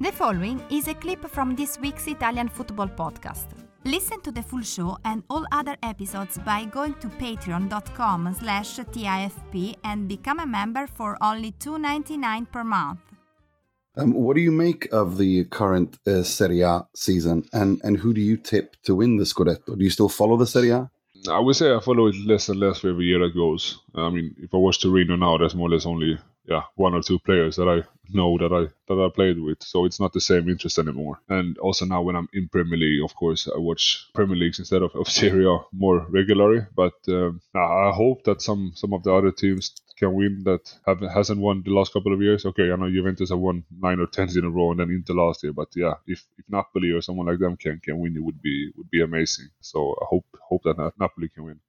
The following is a clip from this week's Italian football podcast. Listen to the full show and all other episodes by going to patreon.com slash TIFP and become a member for only $2.99 per month. Um, what do you make of the current uh, Serie A season, and, and who do you tip to win the Scudetto? Do you still follow the Serie A? I would say I follow it less and less for every year that goes. I mean, if I watch Torino now, there's more or less only yeah one or two players that I know that I that I played with, so it's not the same interest anymore. And also now when I'm in Premier League, of course, I watch Premier Leagues instead of, of Serie A more regularly. But um, I hope that some some of the other teams can win that have hasn't won the last couple of years. Okay, I know Juventus have won nine or ten in a row, and then Inter last year. But yeah, if, if Napoli or someone like them can can win, it would be would be amazing. So I hope hope that Napoli can win.